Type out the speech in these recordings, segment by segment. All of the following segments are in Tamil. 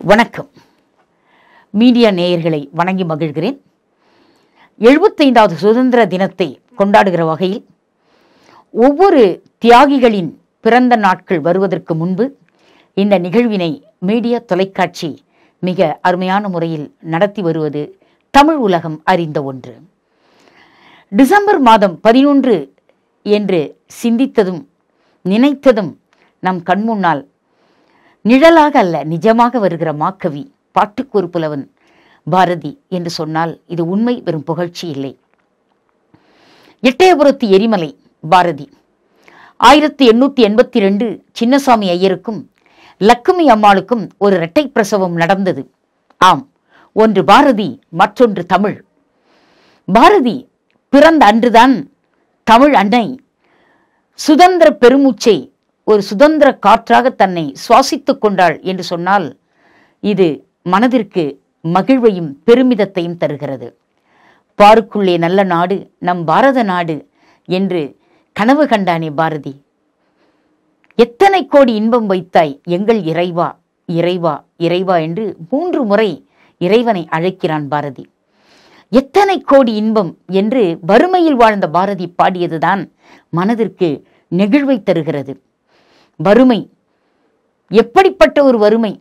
வணக்கம். மீடியா நேயர்களை வணங்கி மகிழ்கிறேன். எழுபத்தைந்தாவது சுதந்திர தினத்தை கொண்டாடுகிற வகையில் ஒவ்வொரு தியாகிகளின் பிறந்த நாட்கள் வருவதற்கு முன்பு இந்த நிகழ்வினை மீடியா தொலைக்காட்சி மிக அருமையான முறையில் நடத்தி வருவது தமிழ் உலகம் அறிந்த ஒன்று. டிசம்பர் மாதம் பதினொன்று என்று சிந்தித்ததும் நினைத்ததும் நம் கண்முன்னால் நிழலாக அல்ல நிஜமாக வருகிற மாக்கவி பாட்டுக்கு புலவன் பாரதி என்று சொன்னால் இது உண்மை வெறும் புகழ்ச்சி இல்லை. எட்டயபுரத்து எரிமலை பாரதி. ஆயிரத்தி எண்ணூற்றி எண்பத்தி ரெண்டு சின்னசாமி ஐயருக்கும் லக்குமி அம்மாளுக்கும் ஒரு இரட்டை பிரசவம் நடந்தது. ஆம் ஒன்று பாரதி மற்றொன்று தமிழ். பாரதி பிறந்த அன்றுதான் தமிழ் அன்னை. சுதந்திர பெருமூச்சை ஒரு சுதந்திர காற்றாக தன்னை சுவாசித்துக் கொண்டாள் என்று சொன்னால் இது மனதிற்கு மகிழ்வையும் பெருமிதத்தையும் தருகிறது. பாருக்குள்ளே நல்ல நாடு நம் பாரத நாடு என்று கனவு கண்டானே பாரதி. எத்தனை கோடி இன்பம் வைத்தாய் எங்கள் இறைவா இறைவா இறைவா என்று மூன்று முறை இறைவனை அழைக்கிறான் பாரதி. எத்தனை கோடி இன்பம் என்று வறுமையில் வாழ்ந்த பாரதி பாடியதுதான் மனதிற்கு நெகிழ்வை தருகிறது. வறுமை. எப்படிப்பட்ட ஒரு வறுமை?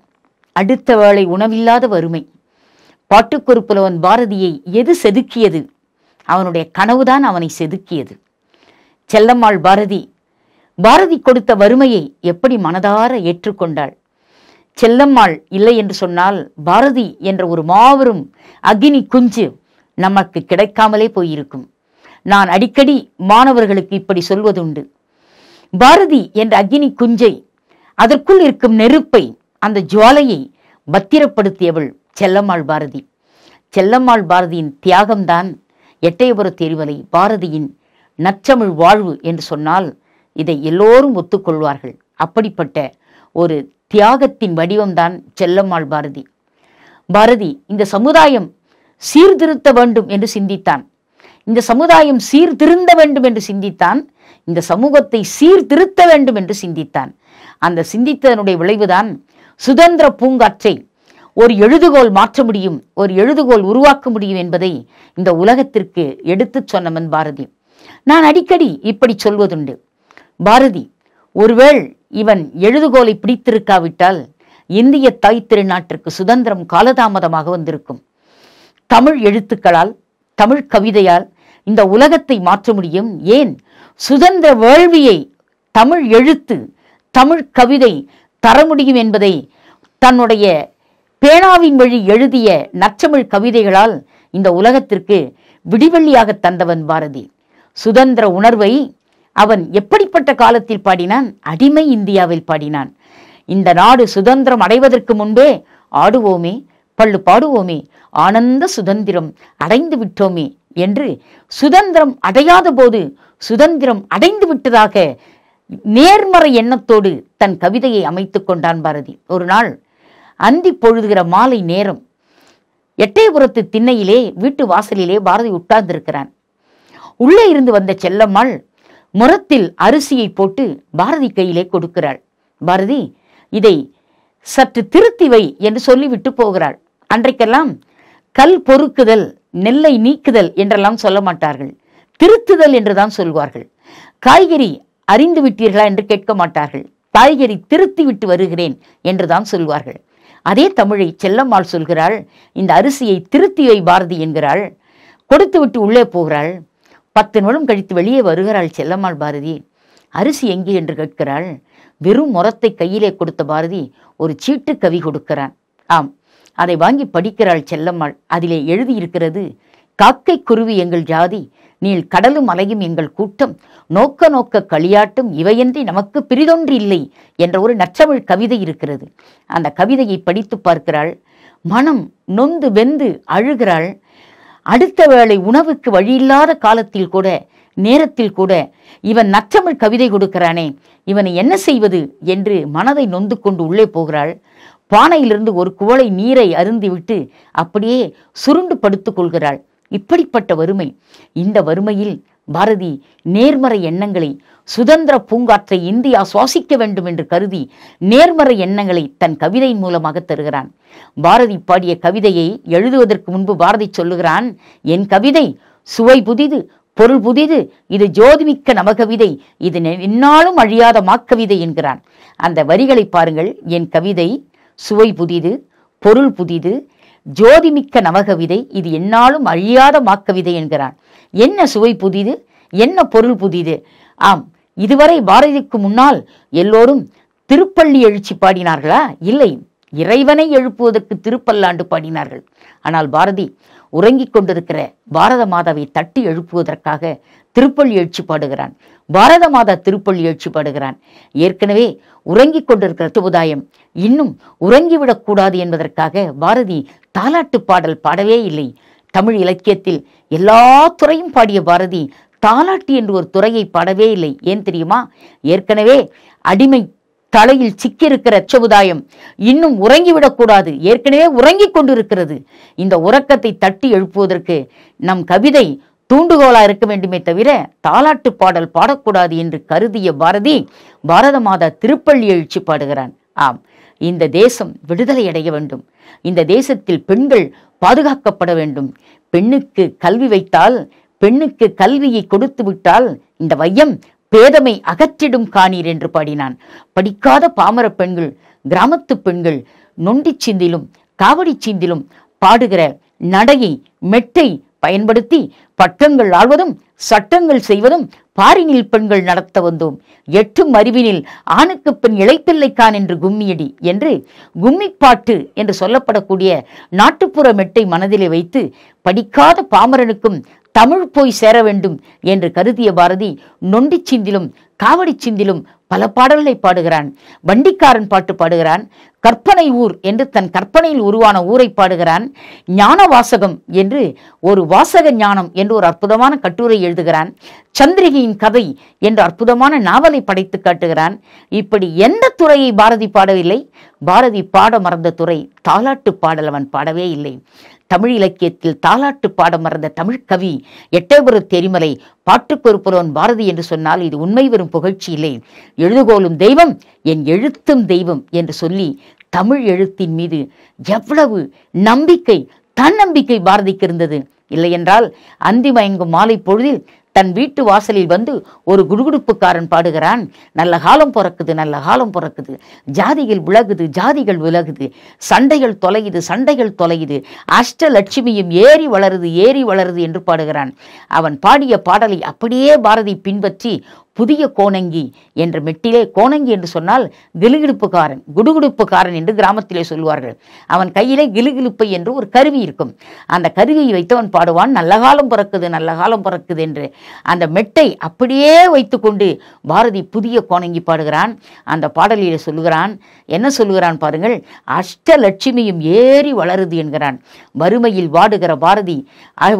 அடுத்த வேளை உணவில்லாத வறுமை. பாட்டுக்கொரு புலவன் பாரதியை எது செதுக்கியது? அவனுடைய கனவுதான் அவனை செதுக்கியது. செல்லம்மாள் பாரதி பாரதி கொடுத்த வறுமையை எப்படி மனதார ஏற்றுக்கொண்டாள்? செல்லம்மாள் இல்லை என்று சொன்னால் பாரதி என்ற ஒரு மாபெரும் அக்னி குஞ்சு நமக்கு கிடைக்காமலே போயிருக்கும். நான் அடிக்கடி மாணவர்களுக்கு இப்படி சொல்வதுண்டு. பாரதி என்ற அக்னி குஞ்சை. அதற்குள் இருக்கும் நெருப்பை அந்த ஜுவாலையை பத்திரப்படுத்தியவள் செல்லம்மாள் பாரதி. செல்லம்மாள் பாரதியின் தியாகம்தான் எட்டயபுர எரிவலை பாரதியின் நற்றமிழ் வாழ்வு என்று சொன்னால் இதை எல்லோரும் ஒத்துக்கொள்வார்கள். அப்படிப்பட்ட ஒரு தியாகத்தின் வடிவம்தான் செல்லம்மாள் பாரதி. பாரதி இந்த சமுதாயம் சீர்திருத்த வேண்டும் என்று சிந்தித்தான். இந்த சமுதாயம் சீர்திருந்த வேண்டும் என்று சிந்தித்தான். இந்த சமூகத்தை சீர்திருத்த வேண்டும் என்று சிந்தித்தான். அந்த சிந்தித்ததனுடைய விளைவுதான் சுதந்திர பூங்காற்றை ஒரு எழுதுகோல் மாற்ற முடியும் ஒரு எழுதுகோல் உருவாக்க முடியும் என்பதை இந்த உலகத்திற்கு எடுத்துச் சொன்னவன் பாரதி. நான் அடிக்கடி இப்படி சொல்வதுண்டு. பாரதி ஒருவேள் இவன் எழுதுகோலை பிடித்திருக்காவிட்டால் இந்திய தாய் திருநாட்டிற்கு சுதந்திரம் காலதாமதமாக வந்திருக்கும். தமிழ் எழுத்துக்களால் தமிழ் கவிதையால் இந்த உலகத்தை மாற்ற முடியும்? ஏன்? சுதந்திர வேள்வியை தமிழ் எழுத்து தமிழ் கவிதை தர முடியும் என்பதை தன்னுடைய பேனாவின் வழி எழுதிய நச்சமிழ் கவிதைகளால் இந்த உலகத்திற்கு விடிவெள்ளியாக தந்தவன் பாரதி. சுதந்திர உணர்வை அவன் எப்படிப்பட்ட காலத்தில் பாடினான்? அடிமை இந்தியாவில் பாடினான். இந்த நாடு சுதந்திரம் அடைவதற்கு முன்பே ஆடுவோமே பள்ளு பாடுவோமே ஆனந்த சுதந்திரம் அடைந்து விட்டோமே என்று சுதந்திரம் அடையாத போது சுதந்திரம் அடைந்து விட்டதாக நேர்மறை எண்ணத்தோடு தன் கவிதையை அமைத்துக் கொண்டான் பாரதி. ஒரு நாள் அந்தி பொழுதுகிற மாலை நேரம் எட்டயபுரத்து திண்ணையிலே வீட்டு வாசலிலே பாரதி உட்கார்ந்திருக்கிறான். உள்ளே இருந்து வந்த செல்லம்மாள் முரத்தில் அரிசியை போட்டு பாரதி கையிலே கொடுக்கிறாள். பாரதி இதை சற்று திருத்தி வை என்று சொல்லிவிட்டு போகிறாள். அன்றைக்கெல்லாம் கல் பொறுக்குதல் நெல்லை நீக்குதல் என்றெல்லாம் சொல்ல மாட்டார்கள். திருத்துதல் என்றுதான் சொல்வார்கள். காய்கறி அறிந்து விட்டீர்களா என்று கேட்க மாட்டார்கள். காய்கறி திருத்தி விட்டு வருகிறேன் என்றுதான் சொல்வார்கள். அதே தமிழை செல்லம்மாள் சொல்கிறாள் இந்த அரிசியை திருத்தி வை பாரதி என்கிறாள் கொடுத்து விட்டு உள்ளே போகிறாள். பத்து நிமிடம் கழித்து வெளியே வருகிறாள் செல்லம்மாள் பாரதி. அரிசி எங்கே என்று கேட்கிறாள். வெறும் முரத்தை கையிலே கொடுத்த பாரதி ஒரு சீட்டு கவி கொடுக்கிறான். ஆம் அதை வாங்கி படிக்கிறாள் செல்லம்மாள். அதிலே எழுதியிருக்கிறது காக்கை குருவி எங்கள் ஜாதி நீள் கடலும் அலையும் எங்கள் கூட்டம். நோக்க நோக்க களியாட்டும் இவையன்றி நமக்கு பிரிதொன்று இல்லை என்ற ஒரு நற்றமிழ் கவிதை இருக்கிறது. அந்த கவிதையை படித்து பார்க்கிறாள். மனம் நொந்து வெந்து அழுகிறாள். அடுத்த வேளை உணவுக்கு வழியில்லாத காலத்தில் கூட நேரத்தில் கூட இவன் நற்றமிழ் கவிதை கொடுக்கிறானே. இவனை என்ன செய்வது? என்று மனதை நொந்து கொண்டு உள்ளே போகிறாள். பானையிலிருந்து ஒரு குவளை நீரை அருந்திவிட்டு அப்படியே சுருண்டு படுத்துக் கொள்கிறாள். இப்படிப்பட்ட வறுமை. இந்த வறுமையில் பாரதி நேர்மறை எண்ணங்களை சுதந்திர பூங்காற்றை இந்தியா சுவாசிக்க வேண்டும் என்று கருதி நேர்மறை எண்ணங்களை தன் கவிதையின் மூலமாக தருகிறான். பாரதி பாடிய கவிதையை எழுதுவதற்கு முன்பு பாரதி சொல்லுகிறான் என் கவிதை சுவை புதிது பொருள் புதிது இது ஜோதிமிக்க நவகவிதை இது நெ- அழியாத மாக்கவிதை என்கிறான். அந்த வரிகளை பாருங்கள். என் கவிதை சுவை புதிது பொருள் புதிது ஜோதிமிக்க நவகவிதை இது என்னாலும் அழியாத மாக்கவிதை என்கிறான். என்ன சுவை புதிது என்ன பொருள் புதிது? ஆம் இதுவரை பாரதிக்கு முன்னால் எல்லோரும் திருப்பள்ளி எழுச்சி பாடினார்களா? இல்லை. இறைவனை எழுப்புவதற்கு திருப்பல்லாண்டு பாடினார்கள். ஆனால் பாரதி உறங்கிக் கொண்டிருக்கிற பாரத மாதாவை தட்டி எழுப்புவதற்காக திருப்பள்ளி எழுச்சி பாடுகிறான். பாரத மாதா திருப்பள்ளி எழுச்சி பாடுகிறான். ஏற்கனவே உறங்கிக் கொண்டிருக்கிற சமுதாயம் இன்னும் உறங்கிவிடக்கூடாது என்பதற்காக பாரதி தாலாட்டு பாடல் பாடவே இல்லை. தமிழ் இலக்கியத்தில் எல்லா துறையும் பாடிய பாரதி தாலாட்டு என்று ஒரு துறையை பாடவே இல்லை. ஏன் தெரியுமா? ஏற்கனவே அடிமை தலையில் சிக்கியிருக்கிற சமுதாயம் இன்னும் உறங்கிவிடக்கூடாது. ஏற்கனவே உறங்கிக் கொண்டிருக்கிறது. இந்த உறக்கத்தை தட்டி எழுப்புவதற்கு நம் கவிதை தூண்டுகோலா இருக்க வேண்டுமே தவிர தாலாட்டு பாடல் பாடக்கூடாது என்று கருதிய பாரதி பாரத மாதா திருப்பள்ளி எழுச்சி பாடுகிறான். ஆம் இந்த தேசம் விடுதலை அடைய வேண்டும். இந்த தேசத்தில் பெண்கள் பாதுகாக்கப்பட வேண்டும். பெண்ணுக்கு கல்வி வைத்தால் பெண்ணுக்கு கல்வியை கொடுத்து விட்டால் இந்த வையம் பேதமை அகற்றிடும் காணீர் என்று பாடினான். படிக்காத பாமர பெண்கள் கிராமத்து பெண்கள் நொண்டிச் சிந்திலும் காவடி சிந்திலும் பாடுகிற நடையை மெட்டை பயன்படுத்தி பட்டங்கள் ஆழ்வதும் சட்டங்கள் செய்வதும் பாரினில் பெண்கள் நடத்த வந்தோம். எட்டும் அறிவினில் ஆணுக்கு பெண் இளைப்பில்லைக்கான் என்று கும்மியடி என்று கும்மிப்பாட்டு என்று சொல்லப்படக்கூடிய நாட்டுப்புற மெட்டை மனதிலே வைத்து படிக்காத பாமரனுக்கும் தமிழ் போய் சேர வேண்டும் என்று கருதிய பாரதி நொண்டிச் சிந்திலும் காவடிச் சிந்திலும் பல பாடல்களை பாடுகிறான். வண்டிக்காரன் பாட்டு பாடுகிறான். கற்பனை ஊர் என்று தன் கற்பனையில் உருவான ஊரை பாடுகிறான். ஞான வாசகம் என்று ஒரு வாசக ஞானம் என்று ஒரு அற்புதமான கட்டுரை எழுதுகிறான். சந்திரிகையின் கதை என்று அற்புதமான நாவலை படைத்து காட்டுகிறான். இப்படி எந்த துறையை பாரதி பாடவில்லை? பாரதி பாட மறந்த துறை தாலாட்டு பாடல் அவன் பாடவே இல்லை. தமிழ் இலக்கியத்தில் தாலாட்டு பாட மறந்த தமிழ் கவி எட்டயபுர தெரிமலை பாட்டுக்கொருப்புறவன் பாரதி என்று சொன்னால் இது உண்மை வரும் புகழ்ச்சி இல்லை எழுதுகோலும் தெய்வம் என் எழுத்தும் தெய்வம் என்று சொல்லி தமிழ் எழுத்தின் மீது எவ்வளவு நம்பிக்கை தன்னம்பிக்கை பாரதிக்கு இருந்தது. இல்லையென்றால் அந்தி மயங்கும் மாலை பொழுதில் தன் வீட்டு வாசலில் வந்து ஒரு குடுகுடுப்புக்காரன் பாடுகிறான். நல்ல காலம் பிறக்குது நல்ல காலம் பிறக்குது. ஜாதிகள் விலகுது ஜாதிகள் விலகுது. சண்டைகள் தொலையுது சண்டைகள் தொலையுது. அஷ்டலட்சுமியும் ஏறி வளருது ஏறி வளருது என்று பாடுகிறான். அவன் பாடிய பாடலை அப்படியே பாரதி பின்பற்றி புதிய கோணங்கி என்ற மெட்டிலே கோணங்கி என்று சொன்னால் கிலுகிலுப்புக்காரன் குடுகுடுப்புக்காரன் என்று கிராமத்திலே சொல்வார்கள் அவன் கையிலே கிலுகிலுப்பை என்று ஒரு கருவி இருக்கும். அந்த கருவியை வைத்தவன் பாடுவான் நல்ல காலம் பிறக்குது நல்ல காலம் பிறக்குது என்று. அந்த மெட்டை அப்படியே வைத்துக்கொண்டு பாரதி புதிய கோணங்கி பாடுகிறான். அந்த பாடலிலே சொல்லுகிறான் என்ன சொல்லுகிறான் பாருங்கள் அஷ்டலட்சுமியும் ஏறி வளருது என்கிறான். வறுமையில் வாடுகிற பாரதி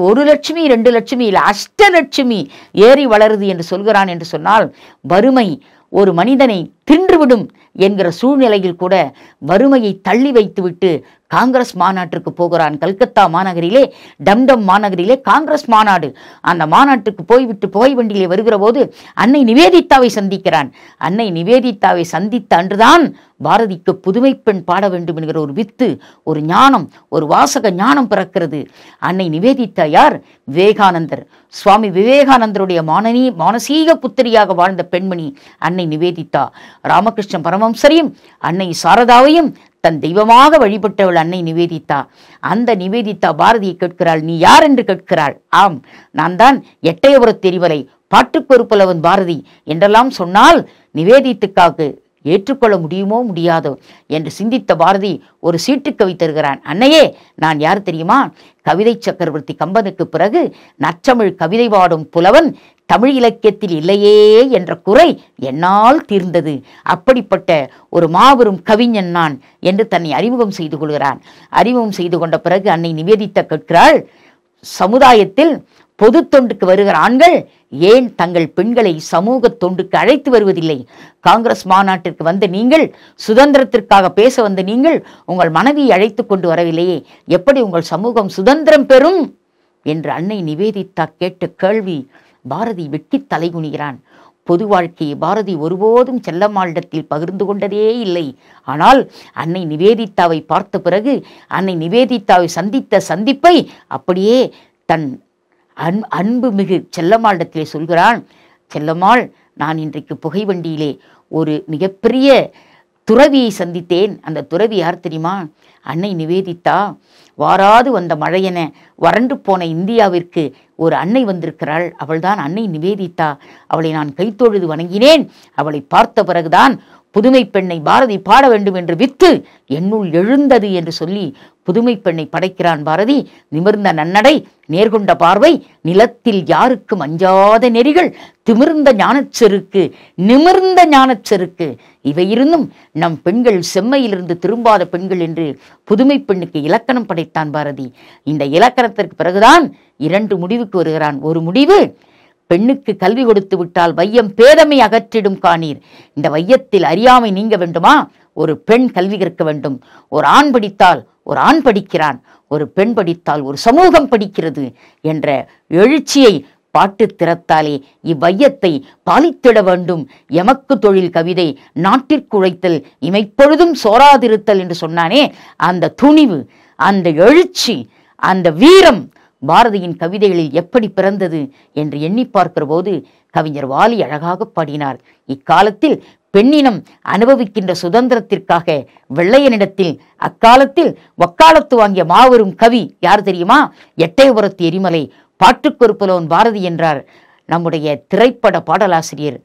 ஒரு லட்சுமி ரெண்டு லட்சுமி இல்லை அஷ்டலட்சுமி ஏறி வளருது என்று சொல்கிறான் என்று சொன்னால் வறுமை ஒரு மனிதனை தின்றுவிடும் என்கிற சூழ்நிலையில் கூட வறுமையை தள்ளி வைத்துவிட்டு காங்கிரஸ் மாநாட்டிற்கு போகிறான் கல்கத்தா மாநகரிலே டம்டம் மாநகரிலே காங்கிரஸ் மாநாடு. அந்த மாநாட்டுக்கு போய்விட்டு புகை வண்டியிலே வருகிற போது அன்னை நிவேதிதாவை சந்திக்கிறான். அன்னை நிவேதிதாவை சந்தித்த அன்றுதான் பாரதிக்கு புதுமை பெண் பாட வேண்டும் என்கிற ஒரு வித்து ஒரு ஞானம் ஒரு வாசக ஞானம் பிறக்கிறது. அன்னை நிவேதிதா யார்? விவேகானந்தர். சுவாமி விவேகானந்தருடைய மானனி மானசீக புத்திரியாக வாழ்ந்த பெண்மணி அன்னை நிவேதிதா. ராமகிருஷ்ண பரமம்சரையும் அன்னை சாரதாவையும் தன் தெய்வமாக வழிபட்டவள் அன்னை நிவேதித்தா அந்த நிவேதித்தா பாரதியை கேட்கிறாள் நீ யார்? என்று கேட்கிறாள் ஆம் நான் தான் எட்டயபுரத் தெரிவலை பாட்டுக்கொருப்புலவன் பாரதி. என்றெல்லாம் சொன்னால் நிவேதித்துக்காக ஏற்றுக்கொள்ள முடியுமோ முடியாதோ என்று சிந்தித்த பாரதி ஒரு சீட்டுக்கவி தருகிறான் அன்னையே நான் யார் தெரியுமா? கவிதை சக்கரவர்த்தி கம்பனுக்கு பிறகு நற்றமிழ் கவிதை பாடும் புலவன் தமிழ் இலக்கியத்தில் இல்லையே என்ற குறை என்னால் தீர்ந்தது. அப்படிப்பட்ட ஒரு மாபெரும் கவிஞன் நான் என்று தன்னை அறிமுகம் செய்து கொள்கிறான். அறிமுகம் செய்து கொண்ட பிறகு அன்னை நிவேதித்த கேட்கிறாள் சமுதாயத்தில் பொது தொண்டுக்கு வருகிற ஆண்கள் ஏன் தங்கள் பெண்களை சமூக தொண்டுக்கு அழைத்து வருவதில்லை? காங்கிரஸ் மாநாட்டிற்கு வந்த நீங்கள் சுதந்திரத்திற்காக பேச வந்த நீங்கள் உங்கள் மனைவியை அழைத்து கொண்டு வரவில்லையே. எப்படி உங்கள் சமூகம் சுதந்திரம் பெறும்? என்று அன்னை நிவேதித்தா கேட்ட கேள்வி பாரதி வெட்டி தலைகுனிகிறான். பொது வாழ்க்கையை பாரதி ஒருபோதும் செல்லம்மாளிடத்தில் பகிர்ந்து கொண்டதே இல்லை. ஆனால் அன்னை நிவேதித்தாவை பார்த்த பிறகு அன்னை நிவேதித்தாவை சந்தித்த சந்திப்பை அப்படியே தன் அன் அன்பு மிகு செல்லம்மாளிடத்திலே சொல்கிறான் செல்லம்மாள் நான் இன்றைக்கு புகைவண்டியிலே ஒரு மிகப்பெரிய துறவியை சந்தித்தேன். அந்த துறவி யார் தெரியுமா? அன்னை நிவேதித்தா வாராது வந்த மழையென வறண்டு போன இந்தியாவிற்கு ஒரு அன்னை வந்திருக்கிறாள். அவள்தான் அன்னை நிவேதித்தா அவளை நான் கைத்தொழுது வணங்கினேன். அவளை பார்த்த பிறகுதான் புதுமை பெண்ணை பாரதி பாட வேண்டும் என்று வித்து என்னுள் எழுந்தது என்று சொல்லி புதுமை பெண்ணை படைக்கிறான் பாரதி. நிமிர்ந்த நன்னடை நேர்கொண்ட பார்வை நிலத்தில் யாருக்கும் அஞ்சாத நெறிகள் திமிர்ந்த ஞானச்செருக்கு நிமிர்ந்த ஞானச்செருக்கு. இவை இருந்தும் நம் பெண்கள் செம்மையிலிருந்து திரும்பாத பெண்கள் என்று புதுமை பெண்ணுக்கு இலக்கணம் படைத்தான் பாரதி. இந்த இலக்கணத்திற்கு பிறகுதான் இரண்டு முடிவுக்கு வருகிறான். ஒரு முடிவு பெண்ணுக்கு கல்வி கொடுத்து விட்டால் வையம் பேதமை அகற்றிடும் காணீர். இந்த வையத்தில் அறியாமை நீங்க வேண்டுமா? ஒரு பெண் கல்வி கற்க வேண்டும். ஒரு ஆண் படித்தால் ஒரு ஆண் படிக்கிறான். ஒரு பெண் படித்தால் ஒரு சமூகம் படிக்கிறது என்ற எழுச்சியை பாட்டு திறத்தாலே இவ்வையத்தை பாலித்திட வேண்டும். எமக்கு தொழில் கவிதை நாட்டிற்குழைத்தல் இமைப்பொழுதும் சோராதிருத்தல் என்று சொன்னானே. அந்த துணிவு அந்த எழுச்சி அந்த வீரம் பாரதியின் கவிதைகளில் எப்படி பிறந்தது என்று எண்ணி பார்க்கிற போது கவிஞர் வாலி அழகாக பாடினார். இக்காலத்தில் பெண்ணினம் அனுபவிக்கின்ற சுதந்திரத்திற்காக வெள்ளையனிடத்தில் அக்காலத்தில் வக்காலத்து வாங்கிய மாபெரும் கவி யார் தெரியுமா? எட்டயபுரத்து எரிமலை பாட்டுக்கொரு பாரதி என்றார். நம்முடைய திரைப்பட பாடலாசிரியர்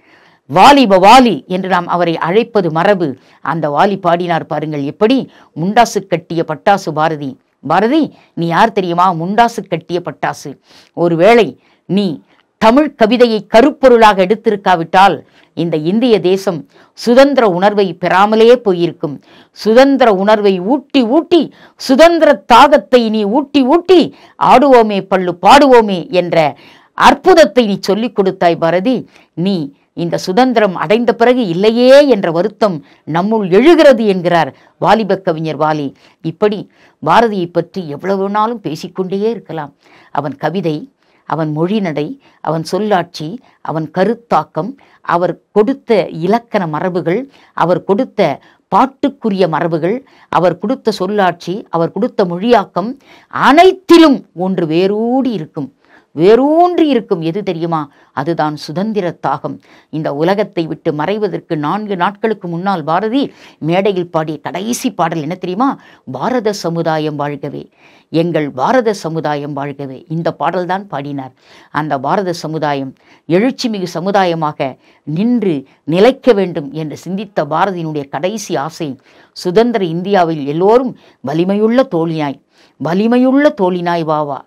வாலிப வாலி என்று நாம் அவரை அழைப்பது மரபு. அந்த வாலி பாடினார் பாருங்கள் எப்படி? முண்டாசு கட்டிய பட்டாசு பாரதி. பாரதி நீ யார் தெரியுமா? முண்டாசு கட்டிய பட்டாசு. ஒருவேளை நீ தமிழ் கவிதையை கருப்பொருளாக எடுத்திருக்காவிட்டால் இந்த இந்திய தேசம் சுதந்திர உணர்வை பெறாமலே போயிருக்கும். சுதந்திர உணர்வை ஊட்டி ஊட்டி சுதந்திர தாகத்தை நீ ஊட்டி ஊட்டி ஆடுவோமே பள்ளு பாடுவோமே என்ற அற்புதத்தை நீ சொல்லிக் கொடுத்தாய் பாரதி. நீ இந்த சுதந்திரம் அடைந்த பிறகு இல்லையே என்ற வருத்தம் நம்முள் எழுகிறது என்கிறார் வாலிப கவிஞர் வாலி. இப்படி பாரதியை பற்றி எவ்வளவு நாளும் பேசிக்கொண்டே இருக்கலாம். அவன் கவிதை அவன் மொழிநடை அவன் சொல்லாட்சி அவன் கருத்தாக்கம் அவர் கொடுத்த இலக்கண மரபுகள் அவர் கொடுத்த பாட்டுக்குரிய மரபுகள் அவர் கொடுத்த சொல்லாட்சி அவர் கொடுத்த மொழியாக்கம் அனைத்திலும் ஒன்று வேரூடி இருக்கும். வேரூன்றி இருக்கும் எது தெரியுமா? அதுதான் சுதந்திர தாகம். இந்த உலகத்தை விட்டு மறைவதற்கு நான்கு நாட்களுக்கு முன்னால் பாரதி மேடையில் பாடிய கடைசி பாடல் என்ன தெரியுமா? பாரத சமுதாயம் வாழ்கவே. எங்கள் பாரத சமுதாயம் வாழ்கவே. இந்த பாடல்தான் பாடினார். அந்த பாரத சமுதாயம் எழுச்சிமிகு சமுதாயமாக நின்று நிலைக்க வேண்டும் என்று சிந்தித்த பாரதியினுடைய கடைசி ஆசை சுதந்திர இந்தியாவில் எல்லோரும் வலிமையுள்ள தோழினாய் வலிமையுள்ள தோழினாய் வாவா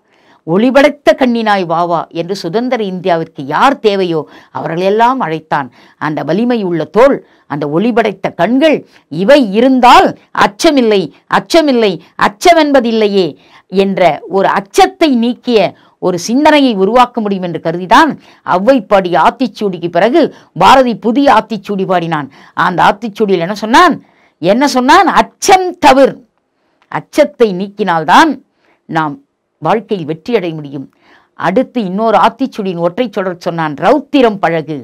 ஒளிபடைத்த கண்ணினாய் வாவா என்று சுதந்திர இந்தியாவிற்கு யார் தேவையோ அவர்களெல்லாம் அழைத்தான். அந்த வலிமை உள்ள தோல் அந்த ஒளிபடைத்த கண்கள் இவை இருந்தால் அச்சமில்லை அச்சமில்லை அச்சமென்பதில்லையே என்ற ஒரு அச்சத்தை நீக்கிய ஒரு சிந்தனையை உருவாக்க முடியும் என்று கருதிதான் அவ்வைப்பாடி ஆத்திச்சூடிக்கு பிறகு பாரதி புதிய ஆத்திச்சூடி பாடினான். அந்த ஆத்திச்சூடியில் என்ன சொன்னான்? என்ன சொன்னான்? அச்சம் தவிர். அச்சத்தை நீக்கினால்தான் நாம் வாழ்க்கையில் வெற்றியடைய முடியும். அடுத்து இன்னொரு ஆத்திச்சுடியின் ஒற்றை தொடர் சொன்னான் ரௌத்திரம் பழகு.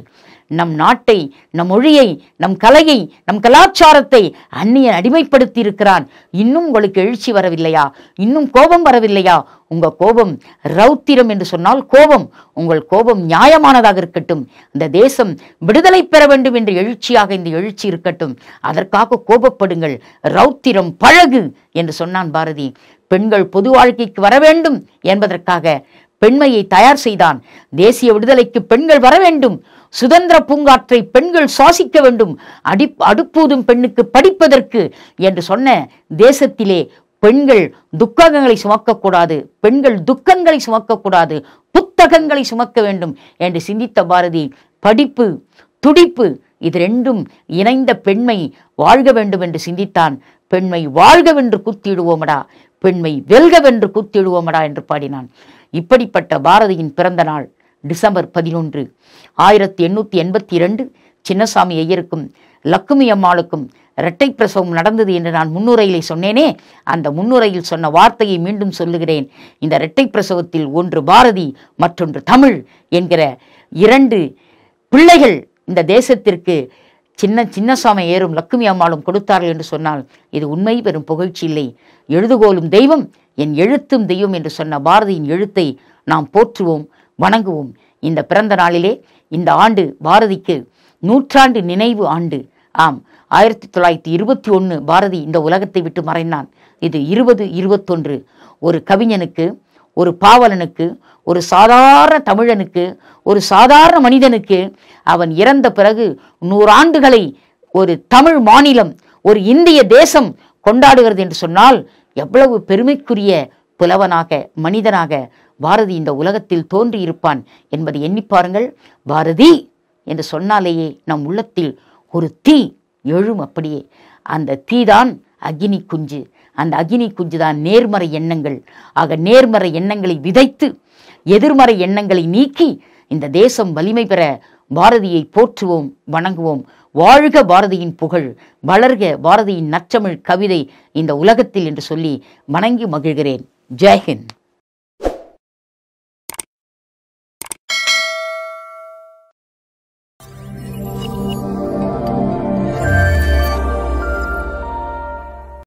நம் நாட்டை நம் மொழியை நம் கலையை நம் கலாச்சாரத்தை அந்நியன் அடிமைப்படுத்தி இருக்கிறான் இன்னும் உங்களுக்கு எழுச்சி வரவில்லையா? இன்னும் கோபம் வரவில்லையா? உங்க கோபம் ரௌத்திரம் என்று சொன்னால் கோபம். உங்கள் கோபம் நியாயமானதாக இருக்கட்டும். இந்த தேசம் விடுதலை பெற வேண்டும் என்ற எழுச்சியாக இந்த எழுச்சி இருக்கட்டும். அதற்காக கோபப்படுங்கள். ரௌத்திரம் பழகு என்று சொன்னான் பாரதி. பெண்கள் பொது வாழ்க்கைக்கு வர வேண்டும் என்பதற்காக பெண்மையை தயார் செய்தான். தேசிய விடுதலைக்கு பெண்கள் வர வேண்டும். சுதந்திர பூங்காற்றை பெண்கள் சுவாசிக்க வேண்டும். அடி அடுப்பூதும் பெண்ணுக்கு படிப்பதற்கு என்று சொன்ன தேசத்திலே பெண்கள் துக்கங்களை சுமக்கக்கூடாது. பெண்கள் துக்கங்களை சுமக்கக்கூடாது. புத்தகங்களை சுமக்க வேண்டும் என்று சிந்தித்த பாரதி படிப்பு துடிப்பு இது ரெண்டும் இணைந்த பெண்மை வாழ்க வேண்டும் என்று சிந்தித்தான். பெண்மை வாழ்கவென்று குத்திடுவோமடா. பெண்மை வெல்கவென்று குத்திடுவோமடா என்று பாடினான். இப்படிப்பட்ட பாரதியின் பிறந்த நாள் டிசம்பர் பதினொன்று. ஆயிரத்தி எண்ணூற்றி எண்பத்தி இரண்டு சின்னசாமி ஐயருக்கும் லக்குமி அம்மாளுக்கும் இரட்டை பிரசவம் நடந்தது என்று நான் முன்னுரையிலே சொன்னேனே அந்த முன்னுரையில் சொன்ன வார்த்தையை மீண்டும் சொல்லுகிறேன். இந்த இரட்டை பிரசவத்தில் ஒன்று பாரதி மற்றொன்று தமிழ் என்கிற இரண்டு பிள்ளைகள் இந்த தேசத்திற்கு சின்ன சின்னசாமி ஏறும் லக்குமி அம்மாளும் கொடுத்தார்கள் என்று சொன்னால் இது உண்மை பெறும் புகழ்ச்சி இல்லை. எழுதுகோலும் தெய்வம் என் எழுத்தும் தெய்வம் என்று சொன்ன பாரதியின் எழுத்தை நாம் போற்றுவோம் வணங்குவோம். இந்த பிறந்த நாளிலே இந்த ஆண்டு பாரதிக்கு நூற்றாண்டு நினைவு ஆண்டு. ஆம் ஆயிரத்தி தொள்ளாயிரத்தி இருபத்தி ஒன்று பாரதி இந்த உலகத்தை விட்டு மறைந்தான். இது இருபது இருபத்தொன்று. ஒரு கவிஞனுக்கு ஒரு பாவலனுக்கு ஒரு சாதாரண தமிழனுக்கு ஒரு சாதாரண மனிதனுக்கு அவன் இறந்த பிறகு நூறாண்டுகளை ஒரு தமிழ் மாநிலம் ஒரு இந்திய தேசம் கொண்டாடுகிறது என்று சொன்னால் எவ்வளவு பெருமைக்குரிய புலவனாக மனிதனாக பாரதி இந்த உலகத்தில் தோன்றியிருப்பான் என்பதை எண்ணி பாருங்கள். பாரதி என்று சொன்னாலேயே நம் உள்ளத்தில் ஒரு தீ எழும் அப்படியே. அந்த தீதான் அக்னி குஞ்சு. அந்த அக்னி குஞ்சு தான் நேர்மறை எண்ணங்கள். ஆக நேர்மறை எண்ணங்களை விதைத்து எதிர்மறை எண்ணங்களை நீக்கி இந்த தேசம் வலிமை பெற பாரதியை போற்றுவோம் வணங்குவோம். வாழ்க பாரதியின் புகழ் வளர்க பாரதியின் நச்சமிழ் கவிதை இந்த உலகத்தில் என்று சொல்லி வணங்கி மகிழ்கிறேன். ஜெய்ஹிந்த்